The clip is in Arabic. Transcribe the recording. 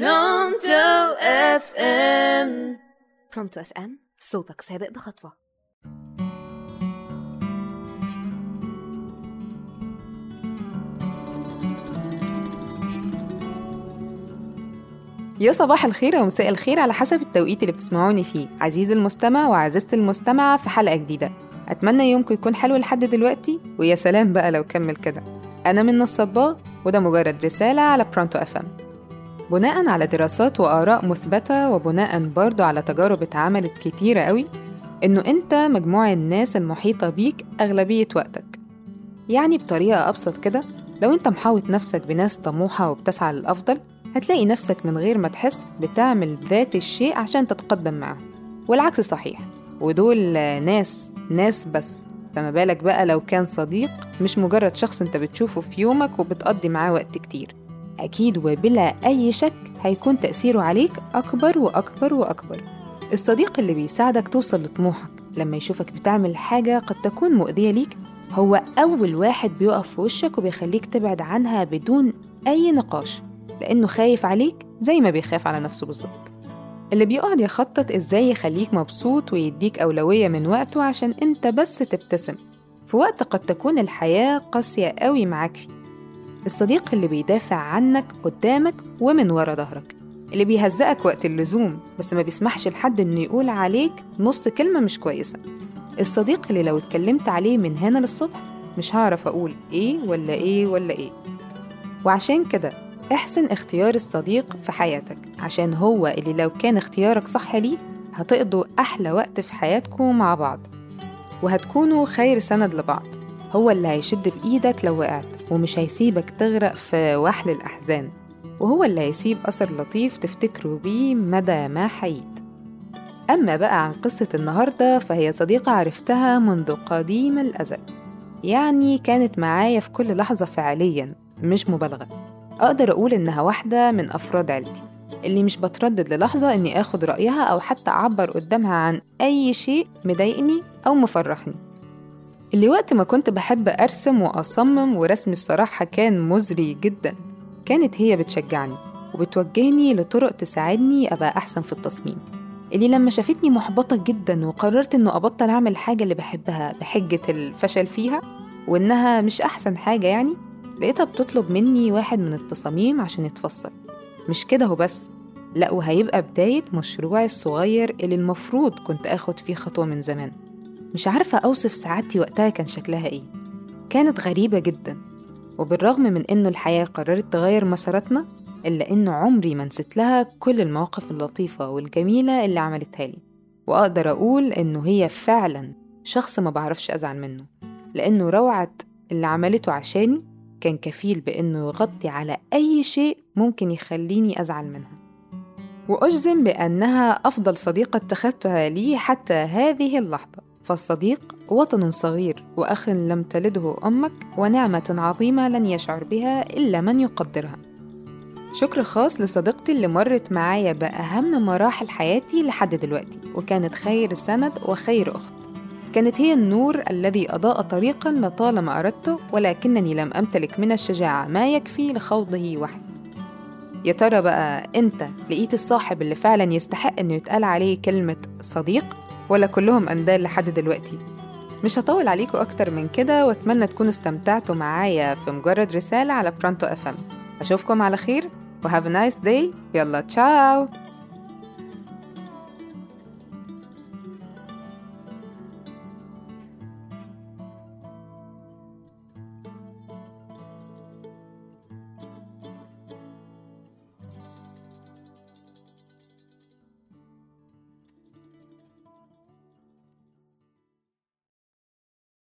Pronto FM. Pronto FM صوتك سابق بخطوة. يا صباح الخير ومساء الخير على حسب التوقيت اللي بتسمعوني فيه. عزيزي المستمع وعزيزتي المستمعة في حلقة جديدة. أتمنى يومكم يكون حلو لحد دلوقتي ويا سلام بقى لو كمل كده. أنا من الصباغ وده مجرد رسالة على برونتو أف أم. بناء على دراسات وآراء مثبتة وبناء برضو على تجارب اتعملت كتيرة قوي إنه أنت مجموع الناس المحيطة بيك أغلبية وقتك. يعني بطريقة أبسط كده لو أنت محاوط نفسك بناس طموحة وبتسعى للأفضل هتلاقي نفسك من غير ما تحس بتعمل ذات الشيء عشان تتقدم معاهم. والعكس صحيح ودول ناس ناس بس. فما بالك بقى لو كان صديق مش مجرد شخص أنت بتشوفه في يومك وبتقضي معاه وقت كتير. أكيد وبلا أي شك هيكون تأثيره عليك أكبر وأكبر وأكبر. الصديق اللي بيساعدك توصل لطموحك لما يشوفك بتعمل حاجة قد تكون مؤذية ليك هو أول واحد بيقف في وشك وبيخليك تبعد عنها بدون أي نقاش لأنه خايف عليك زي ما بيخاف على نفسه بالظبط. اللي بيقعد يخطط إزاي يخليك مبسوط ويديك أولوية من وقته عشان أنت بس تبتسم في وقت قد تكون الحياة قاسية قوي معاك فيه. الصديق اللي بيدافع عنك قدامك ومن ورا ظهرك اللي بيهزقك وقت اللزوم بس ما بيسمحش لحد إنه يقول عليك نص كلمة مش كويسة. الصديق اللي لو اتكلمت عليه من هنا للصبح مش هعرف أقول إيه ولا إيه ولا إيه. وعشان كده احسن اختيار الصديق في حياتك عشان هو اللي لو كان اختيارك صح ليه هتقضوا أحلى وقت في حياتكم مع بعض. وهتكونوا خير سند لبعض. هو اللي هيشد بإيدك لو وقعت ومش هيسيبك تغرق في وحل الأحزان. وهو اللي هيسيب أثر لطيف تفتكروا بيه مدى ما حييت. أما بقى عن قصة النهاردة فهي صديقة عرفتها منذ قديم الأزل. يعني كانت معايا في كل لحظة فعليا مش مبالغة. أقدر أقول إنها واحدة من أفراد عيلتي. اللي مش بتردد للحظة إني آخد رأيها أو حتى أعبر قدامها عن أي شيء مضايقني أو مفرحني. اللي وقت ما كنت بحب أرسم وأصمم ورسمي الصراحة كان مزري جدا. كانت هي بتشجعني وبتوجهني لطرق تساعدني أبقى أحسن في التصميم. اللي لما شافتني محبطة جدا وقررت إنه أبطل أعمل الحاجة اللي بحبها بحجة الفشل فيها وإنها مش أحسن حاجة يعني لقيتها بتطلب مني واحد من التصاميم عشان يتفصل. مش كده هو بس لأ وهيبقى بداية مشروعي الصغير اللي المفروض كنت آخد فيه خطوة من زمان. مش عارفة أوصف سعادتي وقتها كان شكلها إيه. كانت غريبة جدا وبالرغم من إنه الحياة قررت تغير مساراتنا إلا إنه عمري ما نسيت لها كل المواقف اللطيفة والجميلة اللي عملتها لي. وأقدر أقول إنه هي فعلا شخص ما بعرفش أزعل منه لأنه روعة اللي عملته عشاني كان كفيل بإنه يغطي على أي شيء ممكن يخليني أزعل منها. وأجزم بأنها أفضل صديقة اتخذتها لي حتى هذه اللحظة. فالصديق وطن صغير وأخ لم تلده أمك ونعمة عظيمة لن يشعر بها إلا من يقدرها. شكر خاص لصديقتي اللي مرت معايا بأهم مراحل حياتي لحد دلوقتي وكانت خير سند وخير أخت. كانت هي النور الذي أضاء طريقا لطالما أردته ولكنني لم أمتلك من الشجاعة ما يكفي لخوضه وحدي يا ترى بقى أنت لقيت الصاحب اللي فعلا يستحق إنه يتقال عليه كلمة صديق؟ ولا كلهم أندال لحد دلوقتي. مش هطول عليكم أكتر من كده وأتمنى تكونوا استمتعتوا معايا في مجرد رسالة على Pronto FM أشوفكم على خير و have nice day يلا تشاو